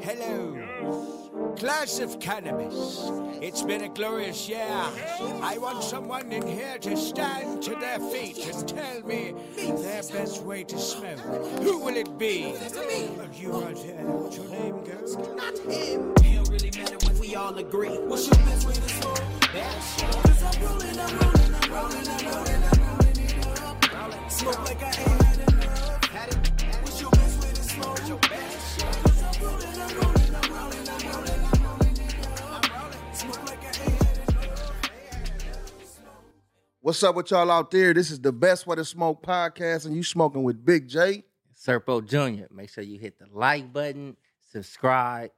Hello. Class of cannabis. It's been a glorious year. I want someone in here to stand to their feet and tell me their best way to smoke. Who will it be? You right here. What's your name, girl? Not him. It don't really matter when we all agree. What's your best way to smoke? Best. Cause I'm rolling, I'm rolling, I'm rolling, I'm rolling, I'm rolling it up. Smoke like I ain't What's up with y'all out there? This is the Best Way to Smoke podcast, and you smoking with Big J. Sirpo Jr. Make sure you hit the like button, subscribe,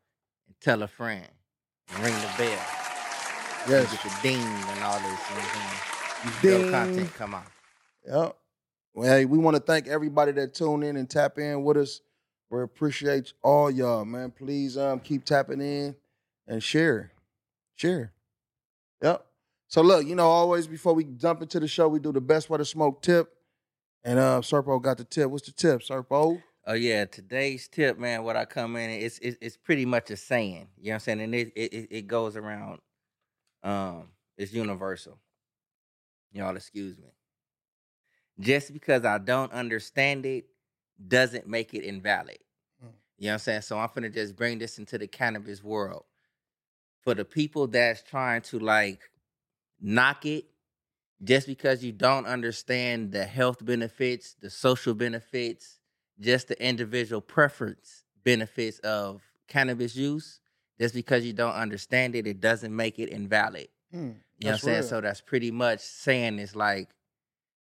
and tell a friend. And ring the bell. Yes. Get the ding and all this. You know what I'm saying? Ding. Dope content come out. Yep. Well, hey, we want to thank everybody that tune in and tap in with us. We appreciate all y'all, man. Please um keep tapping in and share. Share. Yep. So look, you know, always before we jump into the show, we do the best way to smoke tip. And uh Sirpo got the tip. What's the tip, Sirpo? Oh yeah, today's tip, man. What I come in, it's it's, it's pretty much a saying. You know what I'm saying? And it it, it- goes around. Um, it's universal. Y'all excuse me. Just because I don't understand it doesn't make it invalid. Mm. You know what I'm saying? So I'm finna just bring this into the cannabis world. For the people that's trying to like knock it, just because you don't understand the health benefits, the social benefits, just the individual preference benefits of cannabis use, just because you don't understand it, it doesn't make it invalid. Hmm, You know what I'm saying? real. So that's pretty much saying it's like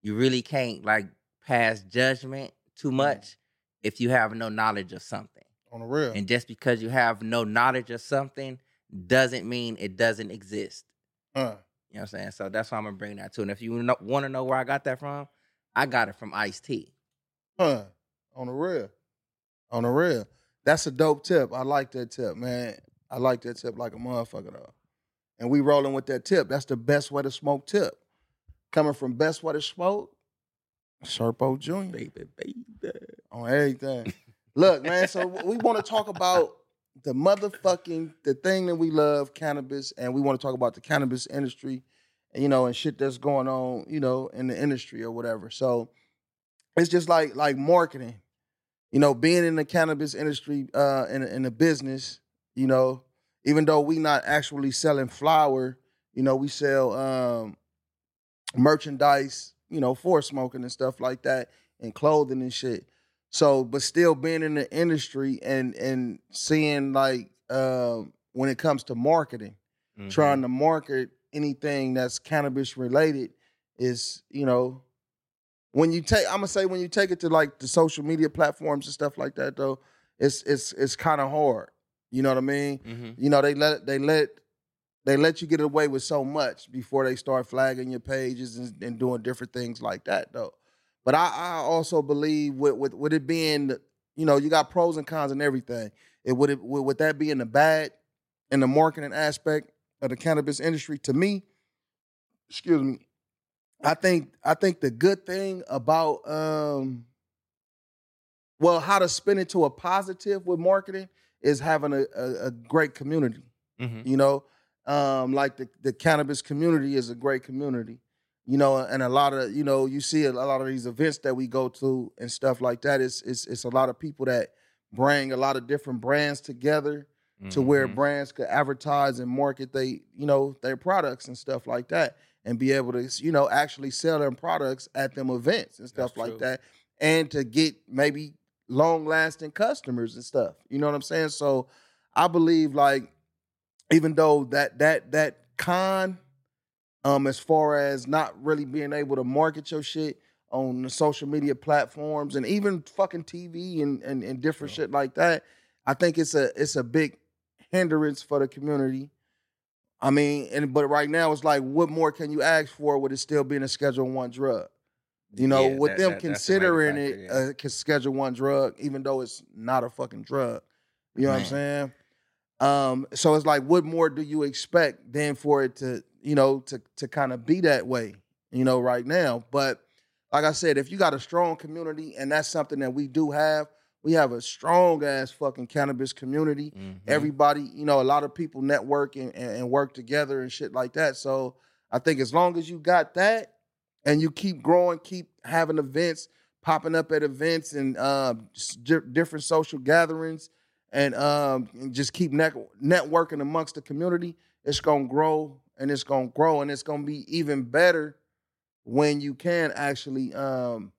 you really can't like pass judgment too Mm. much if you have no knowledge of something. on the real. And just because you have no knowledge of something doesn't mean it doesn't exist. Uh, You know what I'm saying? So that's why I'm gonna bring that too. And if you know, want to know where I got that from, I got it from Ice T. huh. On the real. On the real. That's a dope tip. I like that tip, man. I like that tip like a motherfucker though. And we rolling with that tip. That's the best way to smoke tip. Coming from best way to smoke, Sirpo Jr. Baby, baby. on everything. Look, man, so we want to talk about the motherfucking the thing that we love, cannabis, and we want to talk about the cannabis industry, you know, and shit that's going on, you know, in the industry or whatever. So it's just like like marketing, you know, being in the cannabis industry, uh, in in the business, you know, even though we not actually selling flower, you know, we sell um merchandise, you know, for smoking and stuff like that, and clothing and shit. So, but still being in the industry and and seeing like um when it comes to marketing, Mm-hmm. trying to market anything that's cannabis related is, you know, when you take I'm gonna say when you take it to like the social media platforms and stuff like that though, it's it's it's kind of hard. You know what I mean? hmm you know they let they let they let you get away with so much before they start flagging your pages and, and doing different things like that though but i, I also believe with, with with it being you know you got pros and cons and everything. It would it with that being the bad in the marketing aspect of the cannabis industry to me excuse me i think i think the good thing about um well how to spin it to a positive with marketing is having a, a, a great community hmm you know? Um like the, the cannabis community is a great community you know and a lot of you know you see a, lot of these events that we go to and stuff like that it's it's, it's a lot of people that bring a lot of different brands together to where Mm-hmm. brands could advertise and market they you know their products and stuff like that and be able to you know actually sell their products at them events and stuff That's like true. that and to get maybe long lasting customers and stuff you know what i'm saying so i believe like even though that that that con um as far as not really being able to market your shit on the social media platforms and even fucking TV and and, and different Sure. shit like that, I think it's a it's a big hindrance for the community. I mean, and but right now it's like, what more can you ask for with it still being a Schedule One drug? You know, Yeah, with that- them that- the considering factor, it yeah. a Schedule One drug, even though it's not a fucking drug. You know what I'm saying? Um, so it's like, what more do you expect than for it to, you know, to to kind of be that way, you know, right now? But like I said, if you got a strong community and that's something that we do have, We have a strong ass fucking cannabis community. Mhm. Everybody, you know, a lot of people network and, and, work together and shit like that. So I think as long as you got that and you keep growing, keep having events, popping up at events and s- di- different social gatherings, and, um, and just keep net- networking amongst the community, it's gonna grow and it's gonna grow and it's gonna be even better when you can actually um,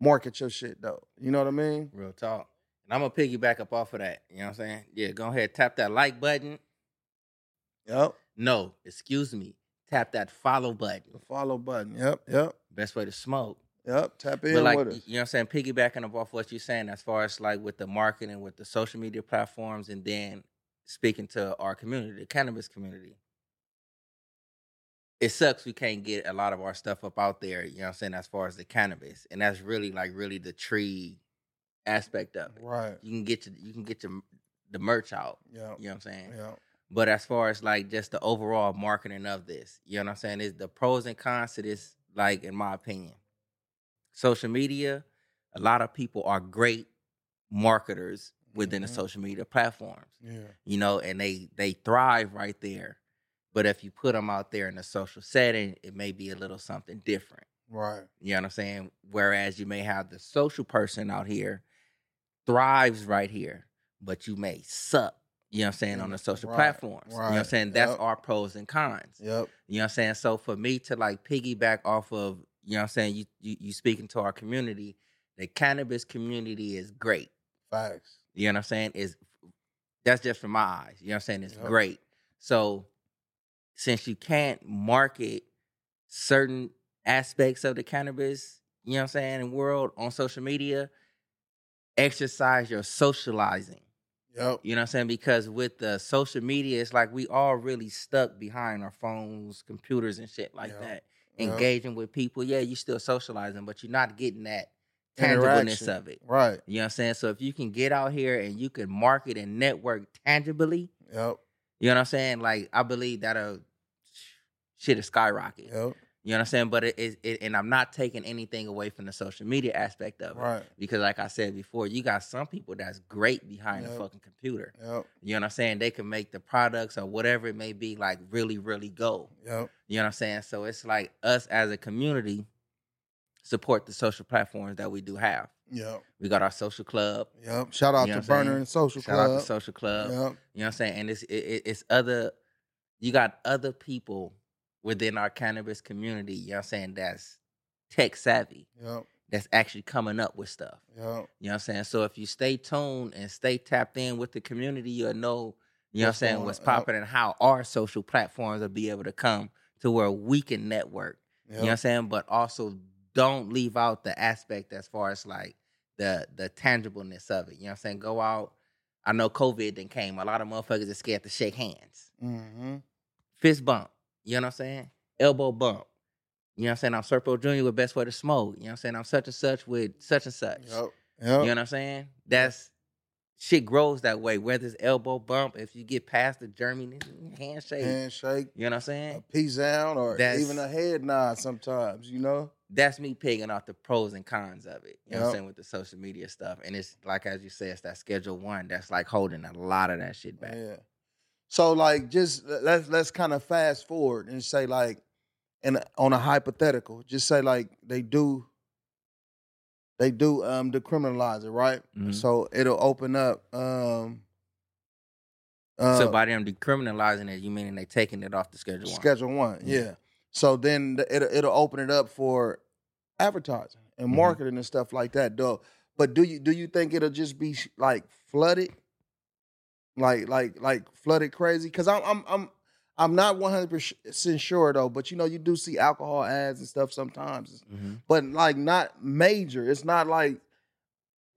market your shit though. You know what I mean? Real talk. And I'm gonna piggyback up off of that. You know what I'm saying? Yeah, go ahead, tap that like button. Yep. No, excuse me. Tap that follow button. The follow button. Yep. Yep. Best way to smoke. Yep. Tap in But like with you know what I'm saying, piggybacking up off what you're saying as far as like with the marketing, with the social media platforms, and then speaking to our community, the cannabis community. It sucks we can't get a lot of our stuff up out there, you know what I'm saying, as far as the cannabis. And that's really like really the tree aspect of it. Right. You can get your you can get your the merch out. Yeah. You know what I'm saying? Yep. But as far as like just the overall marketing of this, you know what I'm saying, is the pros and cons to this, like in my opinion. Social media, a lot of people are great marketers within Mhm. the social media platforms, Yeah. you know, and they they thrive right there. But if you put them out there in a social setting, it may be a little something different. Right. You know what I'm saying? Whereas you may have the social person out here thrives right here, but you may suck, you know what I'm saying, on mm, the social Right, platforms. You know what I'm saying? That's yep. our pros and cons. Yep. You know what I'm saying? So for me to like piggyback off of, you know what I'm saying, you you, you speaking to our community, the cannabis community is great. Facts. You know what I'm saying? Is that's just from my eyes. You know what I'm saying? It's Yep. great. So since you can't market certain aspects of the cannabis, you know what I'm saying, world on social media, exercise your socializing. Yep. You know what I'm saying? Because with the social media, it's like we all really stuck behind our phones, computers, and shit like Yep. that. Yep. Engaging with people. Yeah, you still socializing, but you're not getting that tangibleness of it. Right. You know what I'm saying? So if you can get out here and you can market and network tangibly, Yep. You know what I'm saying? Like I believe that'll uh, shit is skyrocket. Yep. You know what I'm saying? But it, it, it and I'm not taking anything away from the social media aspect of it. Right. Because like I said before, you got some people that's great behind Yep. the fucking computer. Yep. You know what I'm saying? They can make the products or whatever it may be like really, really go. Yep. You know what I'm saying? So it's like us as a community support the social platforms that we do have. Yep. We got our social club. Yep. Shout out You know to Burner and Social Shout Club. Shout out to social club. Yep. You know what I'm saying? And it's it, it- it's other you got other people within our cannabis community, you know what I'm saying, that's tech savvy, Yep. that's actually coming up with stuff. Yep. You know what I'm saying? So if you stay tuned and stay tapped in with the community, you'll know, you know what I'm saying, what's popping and how our social platforms will be able to come to where we can network. Yep. You know what I'm saying? But also don't leave out the aspect as far as like the the tangibleness of it. You know what I'm saying? Go out. I know COVID then came. A lot of motherfuckers are scared to shake hands. Mm-hmm. Fist bump. You know what I'm saying? Elbow bump. You know what I'm saying? I'm Sirpo Jr. with Best Way to Smoke. You know what I'm saying? I'm such and such with such and such. Yep. Yep. You know what I'm saying? That's shit grows that way. Whether it's elbow bump, if you get past the German handshake, Handshake, you know what I'm saying? a peace down, or That's- even a head nod sometimes, you know? That's me picking off the pros and cons of it. You know what I'm saying with the social media stuff, and it's like as you said, it's that schedule one that's like holding a lot of that shit back. Yeah. So like just let's let's kind of fast forward and say like and on a hypothetical, just say like they do they do um decriminalize it, right? Mhm. So it'll open up um so uh, by them decriminalizing it, you meaning they taking it off the schedule one? Schedule One, Yeah. yeah. So then the- it'll it'll open it up for advertising and Mhm. marketing and stuff like that, though. But do you do you think it'll just be sh- like flooded, like like like flooded crazy? Because I'm I'm I'm I'm not one hundred percent sure though. But you know you do see alcohol ads and stuff sometimes, Mhm. but like not major. It's not like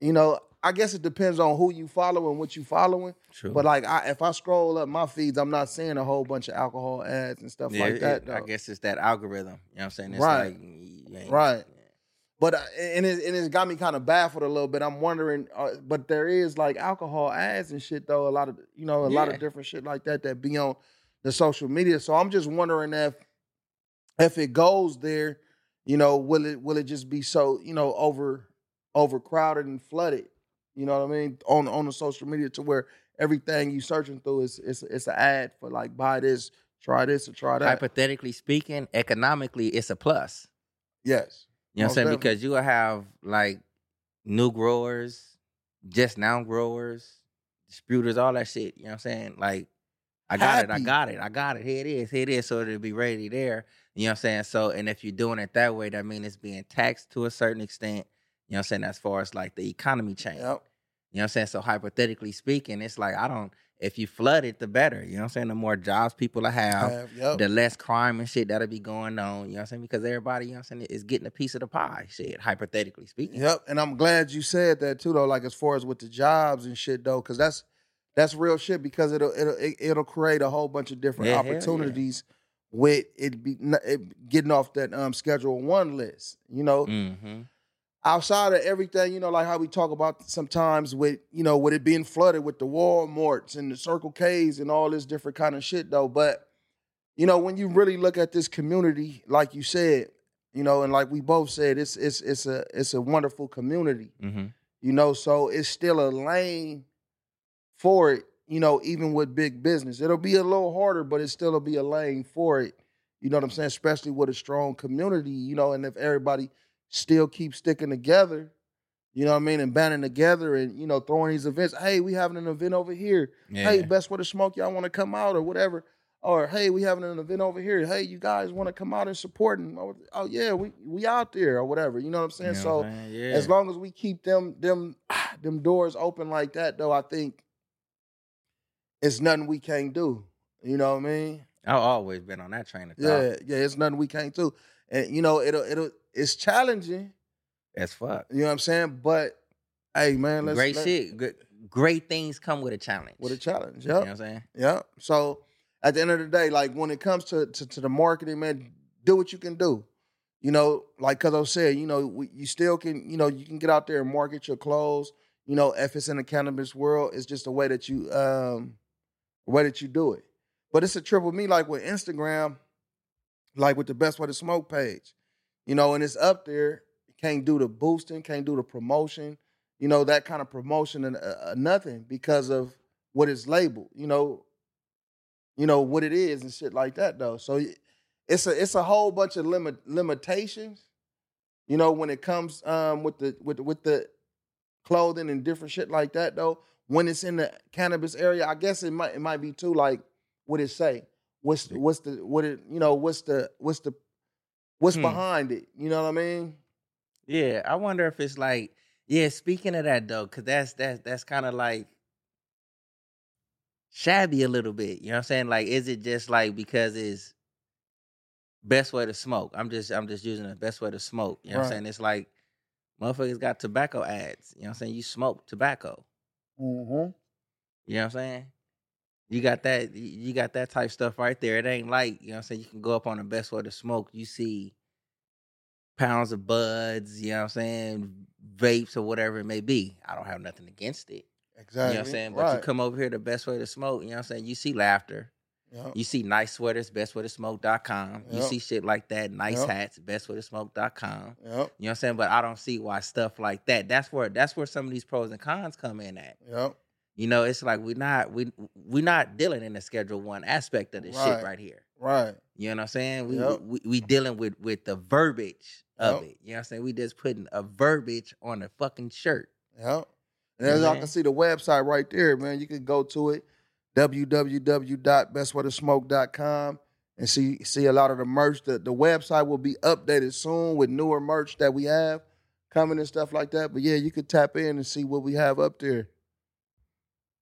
you know. I guess it depends on who you follow and what you following. True. But like, I, if I scroll up my feeds, I'm not seeing a whole bunch of alcohol ads and stuff Yeah, like it- that. I guess it's that algorithm. You know what I'm saying? It's Right. like, Right. But uh, and it, and it's got me kind of baffled a little bit. I'm wondering, uh, but there is like alcohol ads and shit though. A lot of you know a lot of different shit like that that be on the social media. So I'm just wondering if if it goes there, you know, will it will it just be so you know over overcrowded and flooded? You know what I mean? On on the social media to where everything you searching through is it's it's an ad for like buy this, try this, or try that. Hypothetically speaking, economically, it's a plus. yes. You know what I'm saying? Because you will have like new growers, just now growers, distributors, all that shit. You know what I'm saying? Like, I got it, I got it, I got it. Here it is, here it is. So it'll be ready there. You know what I'm saying? So, and if you're doing it that way, that means it's being taxed to a certain extent. You know what I'm saying? As far as like the economy change. Yep. You know what I'm saying? So hypothetically speaking, it's like I don't. If you flood it, the better. You know what I'm saying? The more jobs people have, Have, yep. the less crime and shit that'll be going on. You know what I'm saying? Because everybody, you know what I'm saying, is getting a piece of the pie. Shit, hypothetically speaking. Yep, and I'm glad you said that too, though. Like as far as with the jobs and shit, though, because that's that's real shit. Because it'll it'll it- it'll create a whole bunch of different Yeah, hell yeah. opportunities with it be it getting off that um schedule one list. You know, Mm-hmm. outside of everything, you know, like how we talk about sometimes with you know with it being flooded with the Walmarts and the Circle K's and all this different kind of shit, though. But you know, when you really look at this community, like you said, you know, and like we both said, it's it's it's a it's a wonderful community Mm-hmm. you know so it's still a lane for it you know even with big business. It'll be a little harder but it still will be a lane for it you know what i'm saying especially with a strong community you know and if everybody still keeps sticking together you know what i mean and banding together and you know throwing these events hey we having an event over here. Yeah. hey best way to smoke y'all want to come out or whatever. Or hey we having an event over here. Hey you guys want to come out and support and oh, oh yeah we we out there or whatever you know what i'm saying? You know so what yeah. as long as we keep them them them doors open like that though i think it's nothing we can't do you know what i mean I've always been on that train of thought. yeah yeah it's nothing we can't do and you know it'll it'll it's challenging As fuck. you know what i'm saying but hey man let's great let- shit. Good, great things come with a challenge. with a challenge You know yeah what I'm saying? yeah so at the end of the day like when it comes to to, to the marketing man do what you can do you know like cuz I said you know we, you still can you know you can get out there and market your clothes you know if it's in the cannabis world it's just a way that you um way that you do it. But it's a trip triple me like with instagram like with the best way to smoke page you know and it's up there. Can't do the boosting can't do the promotion you know that kind of promotion and uh, uh, nothing because of what it's labeled you know you know what it is and shit like that though. So it's a it's a whole bunch of limit limitations you know when it comes um with the with with the clothing and different shit like that though when it's in the cannabis area i guess it might it might be too like what it say what's what's the what it you know what's the what's the what's Hmm. behind it you know what i mean Yeah, I wonder if it's like, yeah. Speaking of that though, because that's that's that's kind of like shabby a little bit. You know what I'm saying? Like, is it just like because it's best way to smoke? I'm just I'm just using the best way to smoke. You know what I'm saying? It's like motherfuckers got tobacco ads. You know what I'm saying? You smoke tobacco. Mm-hmm. You know what I'm saying? You got that you got that type stuff right there. It ain't like, you know what I'm saying, you can go up on the best way to smoke. You see pounds of buds, you know what I'm saying, vapes or whatever it may be. I don't have nothing against it. exactly You know what I'm saying? But right. you come over here the best way to smoke, you know what I'm saying? You see laughter. Yep. You see nice sweaters, bestwaytosmoke.com. You see shit like that, nice Yep. hats, bestwaytosmoke.com. Yep. You know what I'm saying? But I don't see why stuff like that. That's where that's where some of these pros and cons come in at. Yep. You know, it's like we're not we we're not dealing in the schedule one aspect of this Right. shit right here. Right. You know what I'm saying? We Yep. we, we dealing with with the verbiage of Yep. it. You know what I'm saying? We just putting a verbiage on a fucking shirt. Yep. And as y'all can see the website right there, man, you can go to it, www.bestwaytosmoke.com and see see a lot of the merch. The, the website will be updated soon with newer merch that we have coming and stuff like that. But yeah, you can tap in and see what we have up there.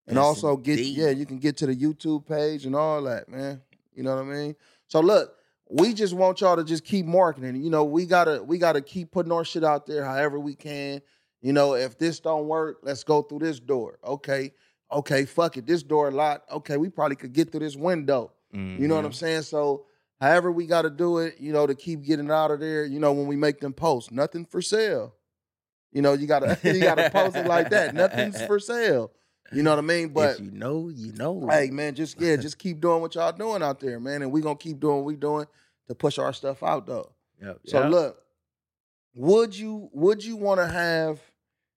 And Yes, also get yeah, you can get to the YouTube page and all that, man. You know what I mean? So look, we just want y'all to just keep marketing. You know, we gotta we gotta keep putting our shit out there however we can. You know, if this don't work, let's go through this door. Okay, okay, fuck it. This door locked. Okay, we probably could get through this window. You know what I'm mm-hmm. saying? So however we gotta do it, you know, to keep getting out of there, you know, when we make them posts, nothing for sale. You know, you gotta you gotta post it like that. Nothing's for sale. You know what I mean? But if you know, you know. hey man, just yeah, just keep doing what y'all doing out there, man. And we gonna keep doing what we doing to push our stuff out though. Yep, So yep. look, would you would you want to have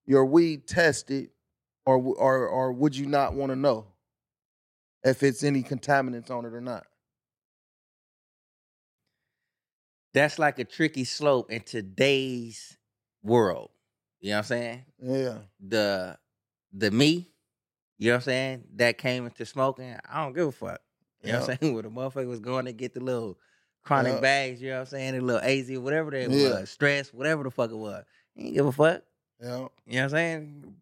your weed tested or or or would you not want to know if it's any contaminants on it or not? That's like a tricky slope in today's world. You know what I'm saying? Yeah, The the me, you know what I'm saying, that came into smoking, I don't give a fuck. You know what I'm saying? Where the motherfucker was going to get the little chronic Yeah. bags, you know what I'm saying? The little AZ, whatever that Yeah. was, stress, whatever the fuck it was. He ain't give a fuck. yeah. You know what I'm saying?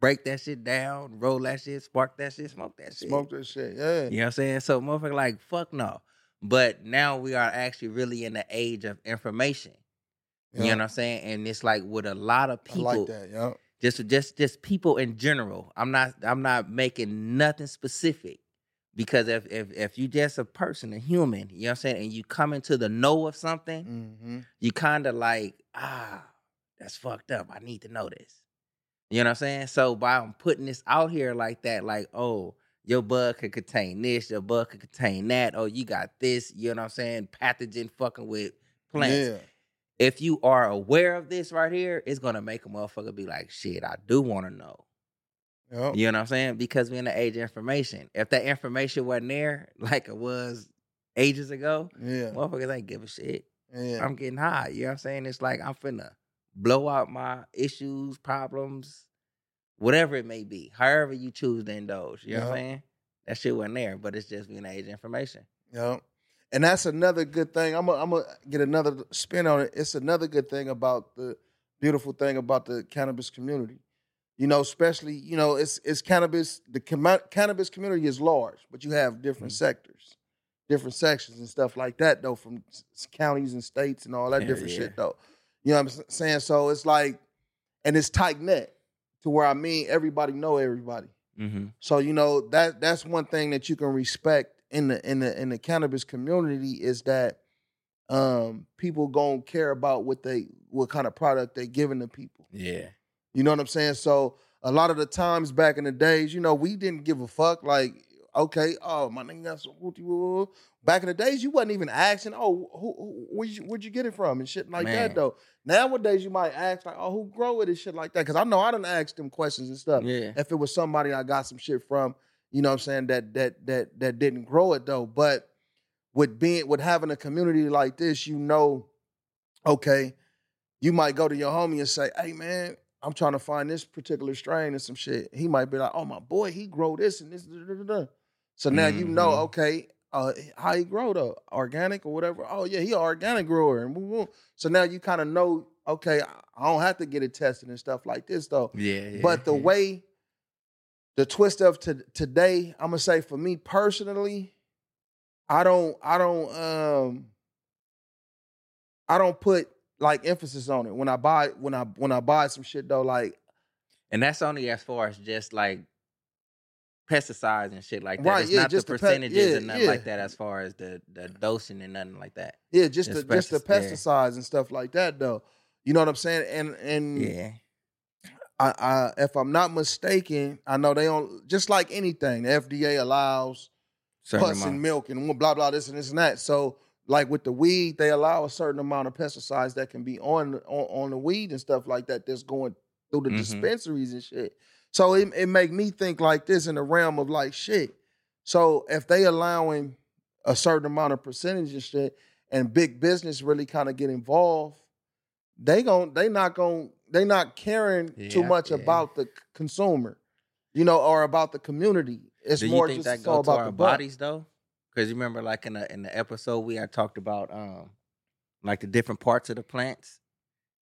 Break that shit down, roll that shit, spark that shit, smoke that shit. Smoke that shit. Yeah, You know what I'm saying? So motherfucker like, fuck no. But now we are actually really in the age of information. yeah. You know what I'm saying? And it's like with a lot of I people like that. Yeah, just just just people in general. I'm not I'm not making nothing specific. Because if if if you just a person, a human, you know what I'm saying, and you come into the know of something, mm-hmm. you kind of like, ah, that's fucked up. I need to know this. You know what I'm saying? So by putting this out here like that, like, oh, your bug could contain this, your bug could contain that. Oh, you got this, you know what I'm saying? Pathogen fucking with plants. yeah, If you are aware of this right here, it's gonna make a motherfucker be like, shit, I do want to know. yeah. You know what I'm saying? Because we're in the age of information. If that information wasn't there, like it was ages ago, yeah, motherfuckers ain't give a shit. yeah. I'm getting high. You know what I'm saying? It's like I'm finna blow out my issues, problems, whatever it may be. However you choose to indulge. You know what I'm saying? That shit wasn't there, but it's just being age information. Yeah. And that's another good thing. I'm gonna get another spin on it. It's another good thing about the beautiful thing about the cannabis community. You know, especially you know, it's it's cannabis. The com- cannabis community is large, but you have different Mm-hmm. sectors, different sections and stuff like that. Though from counties and states and all that Yeah, different yeah. shit. Though, you know what I'm saying? So it's like, and it's tight knit to where I mean everybody know everybody. Mm-hmm. So you know that that's one thing that you can respect in the in the in the cannabis community is that um people gonna care about what they what kind of product they giving to people. Yeah. You know what I'm saying? So a lot of the times back in the days, you know, we didn't give a fuck. Like, okay, oh my nigga, that's what you. Back in the days, you wasn't even asking, oh, who, who where'd you where'd you get it from and shit like Man. that though. Nowadays, you might ask like, oh, who grow it and shit like that. Because I know I didn't ask them questions and stuff Yeah. if it was somebody I got some shit from, you know what I'm saying, that that that that didn't grow it though. But with being with having a community like this, you know, okay, you might go to your homie and say, Hey man, I'm trying to find this particular strain and some shit. He might be like, Oh my boy, he grow this and this. da, da, da." So now you know, Mhm. okay, uh, how he grow though, organic or whatever. Oh yeah, he an organic grower. And so now you kind of know, okay, I- I don't have to get it tested and stuff like this though. Yeah. yeah, But the yeah. way the twist of to, today, I'm gonna say for me personally, I don't, I don't, um, I don't put like emphasis on it when I buy when I when I buy some shit though. Like And that's only as far as just like pesticides and shit like that. Right, It's yeah, not just the the pe- percentages yeah, and nothing yeah. like that as far as the the dosing and nothing like that. yeah, just the Just the pesticides and stuff like that though. You know what I'm saying? And and Yeah. I, I if I'm not mistaken, I know they don't just like anything. The FDA allows Certain pus and milk and blah blah this and this and that. So like with the weed, they allow a certain amount of pesticides that can be on on, on the weed and stuff like that that's going through the Mhm. dispensaries and shit. So it, it make me think like this in the realm of like shit. So if they allowing a certain amount of percentage and shit, and big business really kind of get involved, they gon' they not gon' they not caring too much yeah. about the consumer, you know, or about the community. It's Do more just that all about our the bodies though? Because you remember, like in the in the episode we had talked about, um, like the different parts of the plants.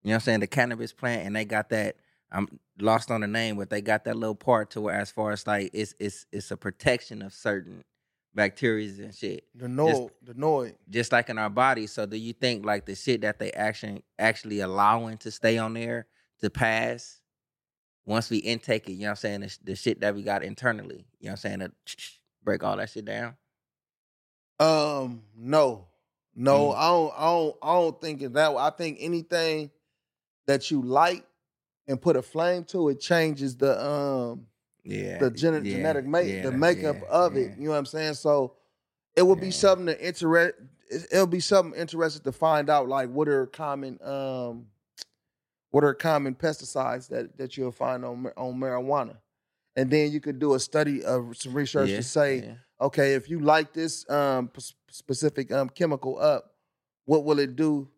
You know what I'm saying? The cannabis plant, and they got that. I'm lost on the name, but they got that little part to where, as far as like, it's it's it's a protection of certain bacteria and shit, The noise, the noise. just like in our bodies. So, do you think like the shit that they actually actually allowing to stay on there to pass? Once we intake it, you know what I'm saying? The, the shit that we got internally, you know what I'm saying? To break all that shit down. Um, no, no, Mm. I don't, I don't, I don't think it's that. way. I think anything that you light and put a flame to it changes the um Yeah. the gene- yeah, genetic make yeah, the makeup yeah, of it. You know what I'm saying? So it would be something to interest. It'll be something interesting to find out, like what are common um what are common pesticides that that you'll find on on marijuana. and then you could do a study of some research to say, okay, if you light this um, p- specific um, chemical up, what will it do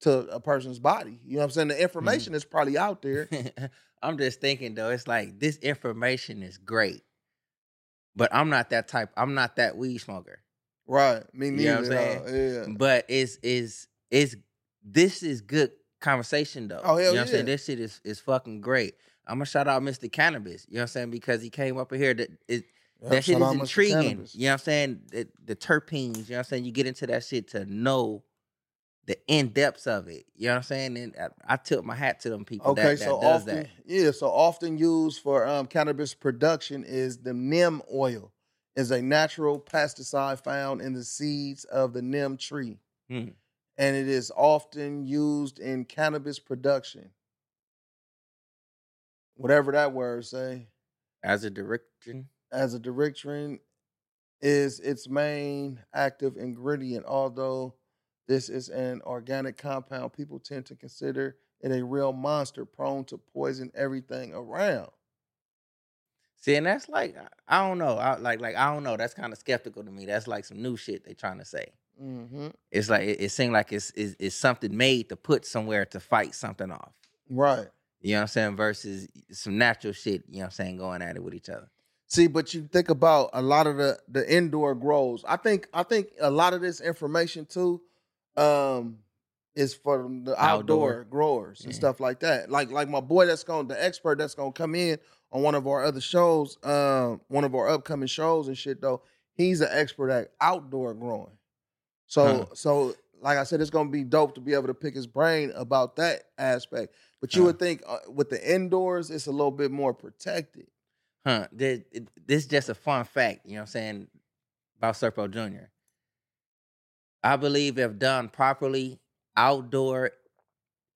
to a person's body? You know what I'm saying? The mm. information is probably out there. I'm just thinking though, it's like this information is great, but I'm not that type. I'm not that weed smoker. Right. Me You know neither. what I'm dog. yeah. But it's is is this is good conversation though. Oh, hell you know what I'm saying? yeah. This shit is is fucking great. I'm gonna shout out Mr. Cannabis. You know what I'm saying? Because he came up in here that it, Yep, that shit is intriguing. You know what I'm saying? The, the terpenes, you know what I'm saying? You get into that shit to know the in depths of it. You know what I'm saying? And I, I took my hat to them people Okay, that, that so does often, that. yeah, so often used for um, cannabis production is the neem oil, is a natural pesticide found in the seeds of the neem tree, Hmm. and it is often used in cannabis production. Whatever that word say, Azadirachtin. as a directory is its main active ingredient. Although this is an organic compound, people tend to consider it a real monster prone to poison everything around. See, and that's like I don't know. I, like like I don't know. That's kind of skeptical to me. That's like some new shit they're trying to say. hmm It's like it, it seems like it's, it's it's something made to put somewhere to fight something off. Right. You know what I'm saying? Versus some natural shit. You know what I'm saying? Going at it with each other. See, but you think about a lot of the the indoor grows. I think I think a lot of this information too um is for the outdoor, Outdoor. growers and Yeah. stuff like that. Like like my boy that's going the expert that's going to come in on one of our other shows, um one of our upcoming shows and shit though. He's an expert at outdoor growing. So Huh. so like I said it's going to be dope to be able to pick his brain about that aspect. But you Huh. would think uh, with the indoors it's a little bit more protected. Huh. This, this is just a fun fact, you know what I'm saying, about Sirpo Jr. I believe if done properly, outdoor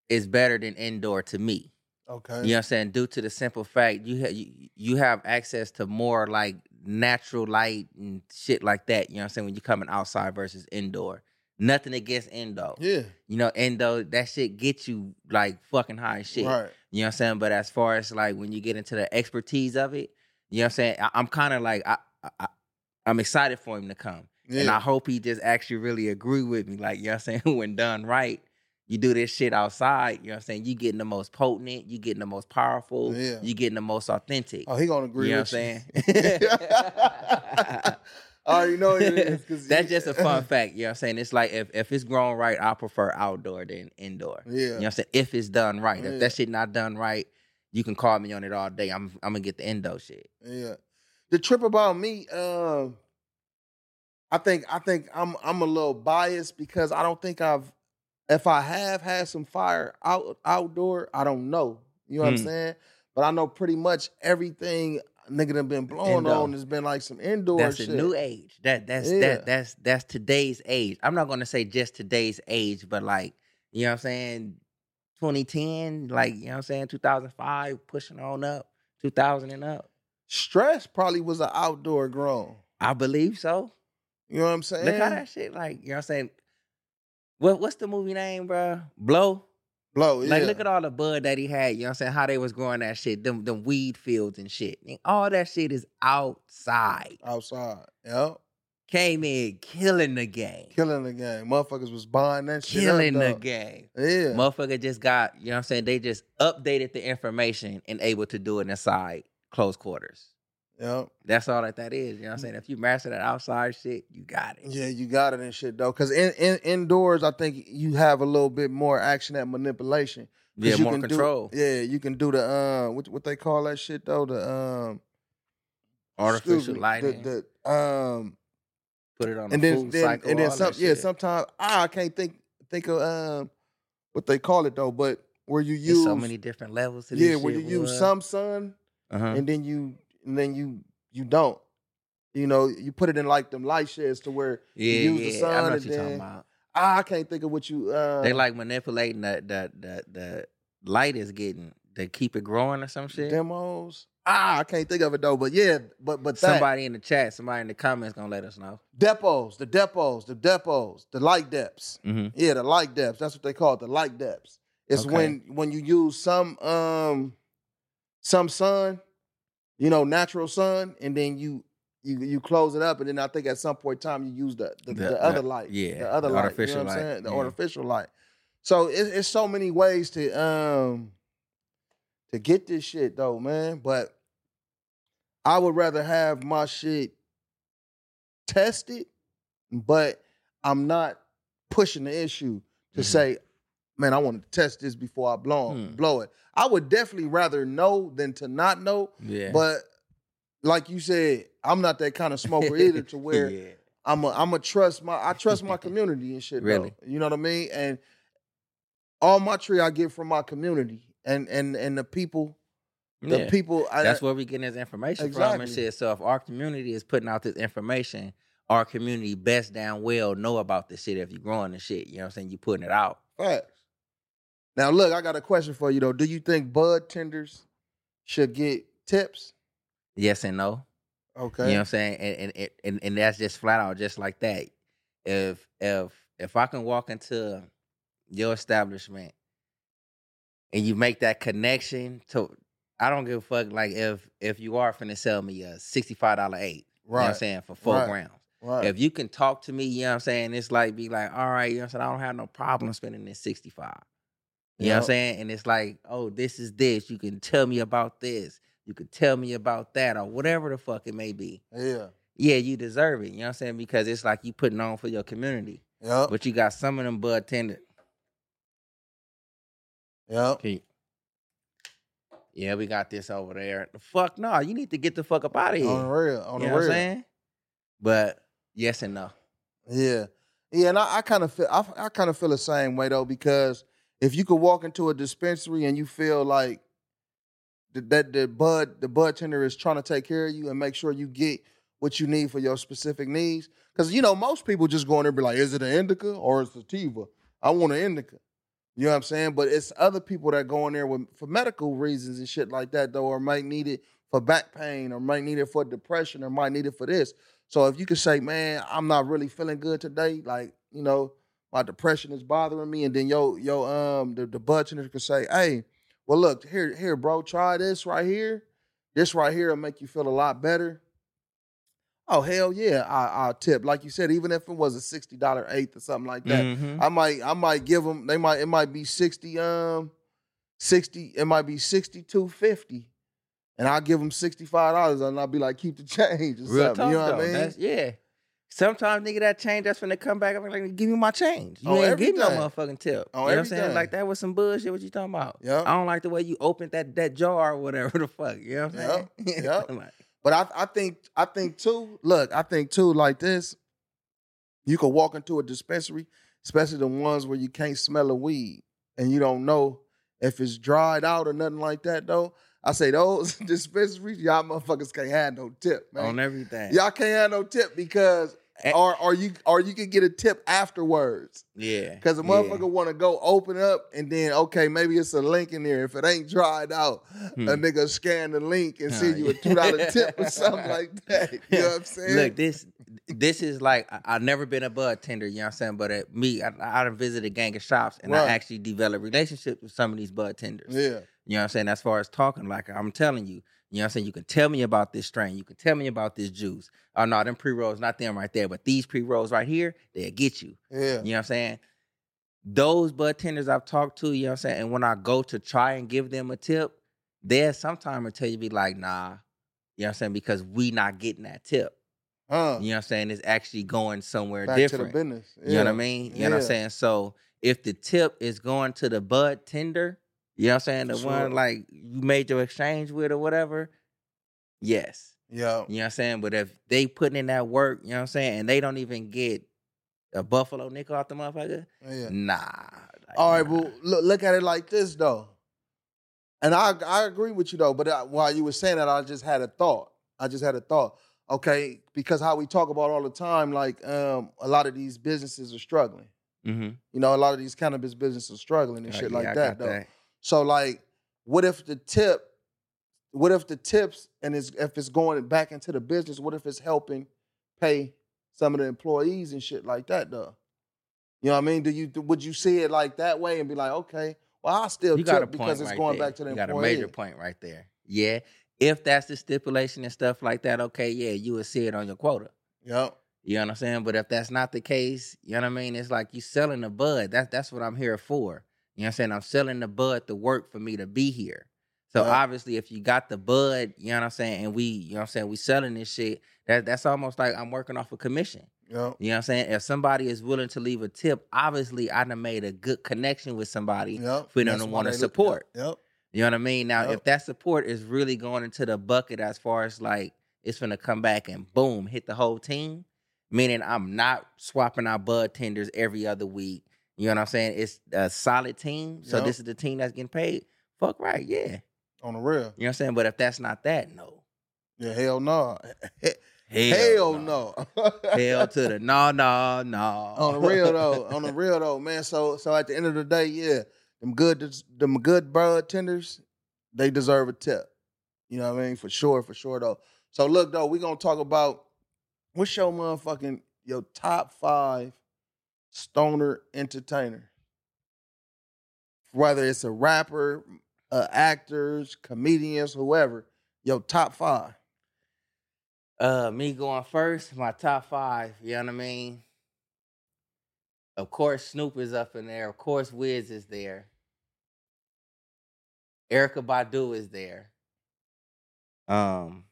is better than indoor to me. Okay. You know what I'm saying? Due to the simple fact you ha- you, you have access to more like natural light and shit like that. You know what I'm saying? When you're coming outside versus indoor. Nothing against indoor. Yeah. You know, indoor that shit gets you like fucking high shit. Right. You know what I'm saying? But as far as like when you get into the expertise of it, you know what I'm saying? I, I'm kind of like I I- I'm excited for him to come. Yeah. And I hope he just actually really agree with me. Like, you know what I'm saying? when done right, you do this shit outside, you know what I'm saying? You getting the most potent, you getting the most powerful, Yeah. you getting the most authentic. Oh, he gonna agree you know what I'm you. saying? I already know it is. That's he- just a fun fact. You know what I'm saying? It's like if, if it's grown right, I prefer outdoor than indoor. Yeah. You know what I'm saying? If it's done right. Yeah. If that shit not done right, you can call me on it all day. I'm I'm gonna get the endo shit. Yeah. The trip about me, um, I think I think I'm I'm a little biased because I don't think I've if I have had some fire out outdoor, I don't know. You know what I'm Hmm. saying? But I know pretty much everything nigga done been blowing Indo. on has been like some indoor That's shit. a new age. That that's Yeah. that that's that's today's age. I'm not gonna say just today's age, but like you know what I'm saying, 2010, like you know what I'm saying, 2005, pushing on up, 2000 and up. Stress probably was an outdoor grown. I believe so. You know what I'm saying? Look how that shit like you know what I'm saying. What what's the movie name, bro? Blow. Blow, yeah. Like, look at all the bud that he had. You know what I'm saying? How they was growing that shit, them them weed fields and shit. And all that shit is outside. outside. Yep. Came in killing the game. Killing the game. Motherfuckers was buying that shit. Killing up, the dog. game. Yeah. Motherfucker just got, you know what I'm saying? They just updated the information and able to do it inside close quarters. Yep. That's all that that is. You know what I'm saying? If you master that outside shit, you got it. Yeah, you got it and shit though. Cause in, in indoors, I think you have a little bit more action at manipulation. Yeah, you more can do- control. yeah, you can do the um what what they call that shit though the um Artificial me, lighting. The, the um put it on and then then cycle. and then some yeah sometimes ah, I can't think think of um what they call it though, but where you There's use so many different levels to this yeah where you use some sun uh-huh. and then you and then you you don't. You know, you put it in like them light shades to where yeah, you use yeah. the I sun know what you're talking about. I can't think of what you uh They like manipulating the the the the light is getting to keep it growing or some shit. demos. Ah, I can't think of it though, but yeah, but but that Somebody in the chat, somebody in the comments gonna let us know. depots, the depots, the depots, the light deps. Mm-hmm. Yeah, the light deps. That's what they call it, the light deps. It's Okay. when when you use some um some sun, you know, natural sun, and then you you you close it up, and then I think at some point in time you use the the, The- the, the- other light, yeah, the other the light, artificial you know what I'm light, saying? the yeah. artificial light. So it, it's so many ways to um to get this shit though, man. But I would rather have my shit tested, but I'm not pushing the issue to Mhm. say, man, I want to test this before I blow Hmm. blow it. I would definitely rather know than to not know. Yeah. But like you said, I'm not that kind of smoker either to where yeah. I'm a I'm a trust my I trust my community and shit. Really? Though. You know what I mean? And all my tree I get from my community and and and the people the Yeah. people I, That's where we getting this information from and Exactly. shit. So if our community is putting out this information, our community best damn well know about this shit if you're growing the shit. You know what I'm saying? You're putting it out. Facts. Now look, I got a question for you though. Do you think bud tenders should get tips? Yes and no. Okay. You know what I'm saying? And and, and and that's just flat out just like that. If if if I can walk into your establishment and you make that connection to I don't give a fuck like if if you are finna sell me a $65 eight. You know what I'm saying? For four Right. grams. Right. If you can talk to me, you know what I'm saying? It's like be like, all right, you know what I'm saying? I don't have no problem spending this 65. You know what I'm saying? And it's like, oh, this is this. You can tell me about this. You can tell me about that or whatever the fuck it may be. yeah. Yeah, you deserve it. You know what I'm saying? Because it's like you putting on for your community. Yep. But you got some of them bud tender. Yep. Yeah, we got this over there. The fuck no, you need to get the fuck up out of here. On the real. On you the know what I'm saying? But yes and no. Yeah, yeah, and I, I kind of feel I, I kind of feel the same way though because if you could walk into a dispensary and you feel like th- that the bud the bud tender is trying to take care of you and make sure you get what you need for your specific needs, because you know most people just go in there and be like, is it an indica or is it sativa? I want an indica. You know what I'm saying? But it's other people that go in there with for medical reasons and shit like that though, or might need it for back pain, or might need it for depression, or might need it for this. So if you could say, man, I'm not really feeling good today, like, you know, my depression is bothering me, and then yo, yo, um, the, the bud tender could say, hey, well, look, here, here, bro, try this right here. This right here will make you feel a lot better. Oh, hell yeah, I, I'll tip. Like you said, even if it was a $60 eighth or something like that. Mhm. I might, I might give them, they might, it might be 60, um, 60, it might be 62.50. And I'll give them $65 and I'll be like, keep the change or Real something. you know what though. I mean? That's, yeah. Sometimes nigga that change, that's when they come back. I'm like, give me my change. You On ain't give me no motherfucking tip. On you know what I'm saying? Like that was some bullshit. What you talking about? Yep. I don't like the way you opened that that jar or whatever the fuck. You know what I'm saying? Yep, yep. Like, But I, I think I think too. Look, I think too. Like this, you could walk into a dispensary, especially the ones where you can't smell a weed and you don't know if it's dried out or nothing like that. Though I say those dispensaries, y'all motherfuckers can't have no tip, man. on everything. Y'all can't have no tip because. Or or you or you can get a tip afterwards. Yeah. Because a yeah. motherfucker want to go open up and then okay, maybe it's a link in there. If it ain't dried out, Hmm. a nigga scan the link and send you a two dollar tip or something like that. You know what I'm saying? Look, this this is like I, I've never been a bud tender, you know what I'm saying? But at me, I, I done visited a gang of shops and Right. I actually developed relationships with some of these bud tenders. yeah, You know what I'm saying? As far as talking, like I'm telling you, you know what I'm saying? You can tell me about this strain. You can tell me about this juice. Oh no, them pre-rolls, not them right there, but these pre-rolls right here, they'll get you. yeah, You know what I'm saying? Those bud tenders I've talked to, you know what I'm saying? And when I go to try and give them a tip, they'll sometime until you be like, nah, you know what I'm saying? Because we not getting that tip. huh? You know what I'm saying? It's actually going somewhere Back different. to the business. You know what I mean? You know what I'm saying? So if the tip is going to the bud tender, you know what I'm saying? The For one like you made your exchange with or whatever, yes. Yeah, You know what I'm saying? But if they putting in that work, you know what I'm saying, and they don't even get a buffalo nickel off the motherfucker, yeah. nah. like, All right, nah. well, look, look at it like this though, and I I agree with you though. But I, while you were saying that, I just had a thought. I just had a thought. Okay, because how we talk about all the time, like um, a lot of these businesses are struggling. Mhm. You know, a lot of these cannabis businesses are struggling and Uh, shit yeah, like that though. So like, what if the tip, what if the tips and it's, if it's going back into the business, what if it's helping pay some of the employees and shit like that though? You know what I mean? Do you would you see it like that way and be like, okay, well I still You tip because it's right going there. back to the You got a major point right there. Yeah. if that's the stipulation and stuff like that, okay, yeah, you would see it on your quota. Yep. You know what I'm saying? But if that's not the case, you know what I mean? It's like you selling the bud. That's that's what I'm here for. You know what I'm saying? I'm selling the bud to work for me to be here. So Right. obviously if you got the bud, you know what I'm saying, and we, you know what I'm saying, we selling this shit, that that's almost like I'm working off a commission. Yep. You know what I'm saying? If somebody is willing to leave a tip, obviously I done made a good connection with somebody Yep. for them to want to support. Yep. You know what I mean? Now, Yep. if that support is really going into the bucket as far as like it's gonna come back and boom, hit the whole team, meaning I'm not swapping out bud tenders every other week. You know what I'm saying? It's a solid team. So Yep. this is the team that's getting paid. Fuck right, yeah. On the real. You know what I'm saying? But if that's not that, no. Yeah. Hell no. Hell, no. Hell to the no, no, no. on the real though, on the real though, man. So so at the end of the day, yeah, them good them good bud tenders, they deserve a tip. You know what I mean? For sure, for sure though. So look though, we gonna talk about what's your motherfucking your top five stoner entertainer. Whether it's a rapper, uh, actors, comedians, whoever, your top five. Uh, me going first, my top five. You know what I mean? Of course, Snoop is up in there. Of course, Wiz is there. Erykah Badu is there. Um,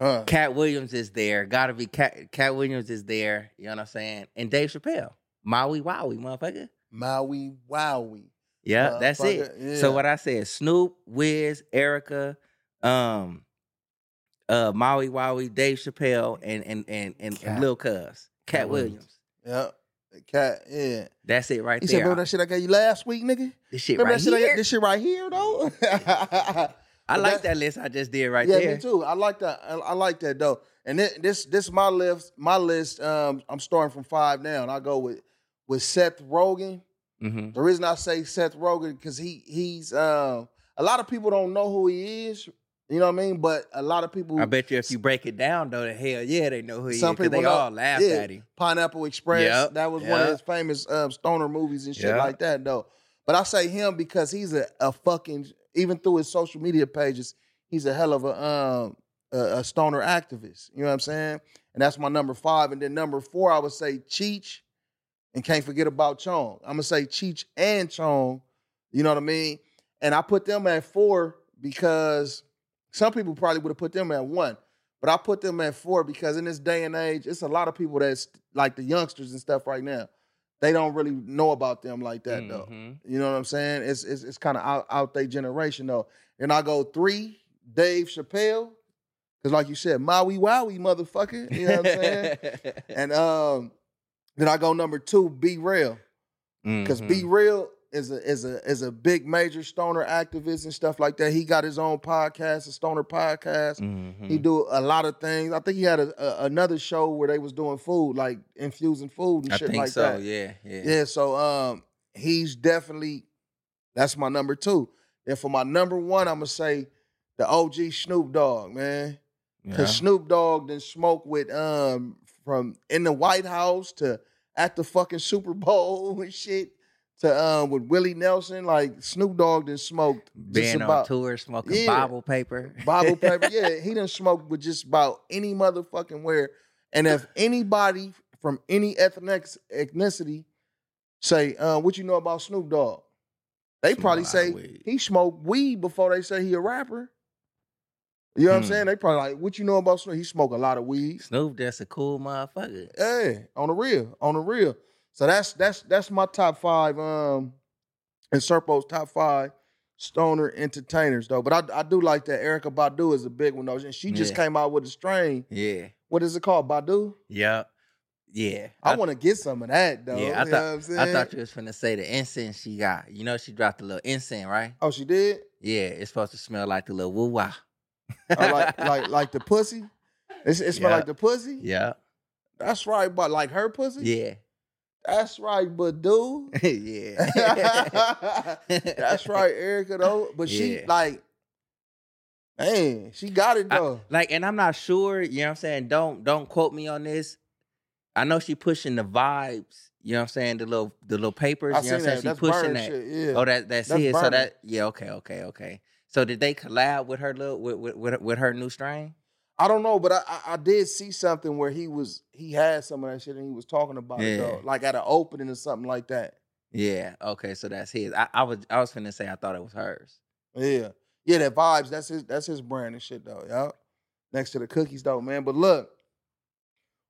Huh. Katt Williams is there. Gotta be Katt. Katt Williams is there. You know what I'm saying? And Dave Chappelle, Maui Wowie, motherfucker. Maui Wowie. Yeah, that's it. Motherfucker, So what I said, Snoop, Wiz, Erykah, um, uh, Maui Wowie, Dave Chappelle, and and and and, Katt. and Lil Cuz, Katt Williams. Williams. Yep. Katt, yeah. That's it right He said, there. remember that shit I gave you last week, nigga? this shit remember right that shit I, here. this shit right here, though? I like that- that list I just did right yeah, there. Yeah, me too. I like that. I, I like that though. And this, this this my list. My list. Um, I'm starting from five now, and I go with with Seth Rogen. hmm The reason I say Seth Rogen because he he's um a lot of people don't know who he is. You know what I mean? But a lot of people. I bet you if you break it down though, the hell yeah, they know who he is. Some is. people they know- all laughed yeah. at him. Pineapple Express. Yep, That was one of his famous um, stoner movies and shit Yep. like that, though. But I say him because he's a, a fucking even through his social media pages, he's a hell of a um a, stoner activist. You know what I'm saying? And that's my number five. And then number four, I would say Cheech, and can't forget about Chong. I'm gonna say Cheech and Chong. You know what I mean? And I put them at four because some people probably would have put them at one. But I put them at four because in this day and age, it's a lot of people that's like the youngsters and stuff right now. They don't really know about them like that though. Mhm. You know what I'm saying? It's it's, it's kind of out, out their generation though. And I go three, Dave Chappelle, because like you said, Maui Wowie motherfucker. You know what I'm saying? and um, then I go number two, B-Real, because Mhm. B-Real is a is a is a big major stoner activist and stuff like that. He got his own podcast, a stoner podcast. Mhm. He do a lot of things. I think he had a, a, another show where they was doing food, like infusing food and I shit like so. that. Yeah, yeah. Yeah, so um, he's definitely that's my number two. And for my number one, I'm gonna say the OG Snoop Dogg, man. Yeah. Cause Snoop Dogg then smoked with um from in the White House to at the fucking Super Bowl and shit to um with Willie Nelson. Like Snoop Dogg then smoked just Being on tour, smoking Yeah. Bible paper. Bible paper. Yeah, he done smoked with just about any motherfucking where. And if anybody from any ethnic ethnicity say, uh, what you know about Snoop Dogg? They Smoke probably say weed. he smoked weed before they say he a rapper. You know what I'm Hmm. saying? They probably like, what you know about Snoop? He smoke a lot of weed. Snoop, that's a cool motherfucker. Hey, on the real, on the real. So that's that's that's my top five. Um, and Sirpo's top five stoner entertainers though. But I I do like that Erykah Badu is a big one though. And she just Yeah. came out with a strain. Yeah. What is it called? Badu. Yeah. Yeah. I, want to get some of that though. Yeah, I You know thought what I'm saying? I thought you was finna say the incense she got. You know she dropped a little incense, right? Oh, she did. Yeah, it's supposed to smell like the little woo wah. Oh, like like like the pussy. It's, it smell Yeah. like the pussy. yeah, That's right, but like her pussy. yeah, That's right, Badu. yeah. That's right, Erykah though. But she Yeah. like, man, she got it I- though. like, and I'm not sure. You know what I'm saying? Don't don't quote me on this. I know she pushing the vibes. You know what I'm saying? The little the little papers. I you know what I'm that. saying? That's She pushing that. shit. Yeah. Oh, that that's, That's it. So that yeah, okay, okay, okay. So did they collab with her little with, with, with her new strain? I don't know, but I, I I did see something where he was he had some of that shit and he was talking about it though, like at an opening or something like that. Yeah. Okay. So that's his. I, I was I was finna say I thought it was hers. Yeah, yeah, that vibes. That's his. That's his brand and shit though. Yeah, next to the cookies though, man. But look,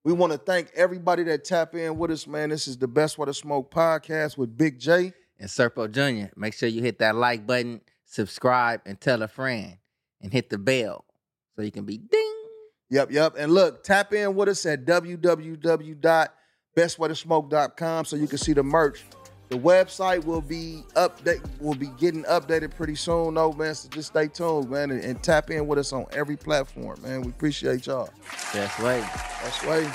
we want to thank everybody that tap in with us, man. This is the best way to smoke podcast with Big J. And Sirpo Jr. Make sure you hit that like button, subscribe, and tell a friend, and hit the bell so you can be ding. Yep, yep. And look, tap in with us at www.bestwaytosmoke.com so you can see the merch. The website will be update will be getting updated pretty soon, though, man. So just stay tuned, man, and, and tap in with us on every platform, man. We appreciate y'all. That's right. That's right.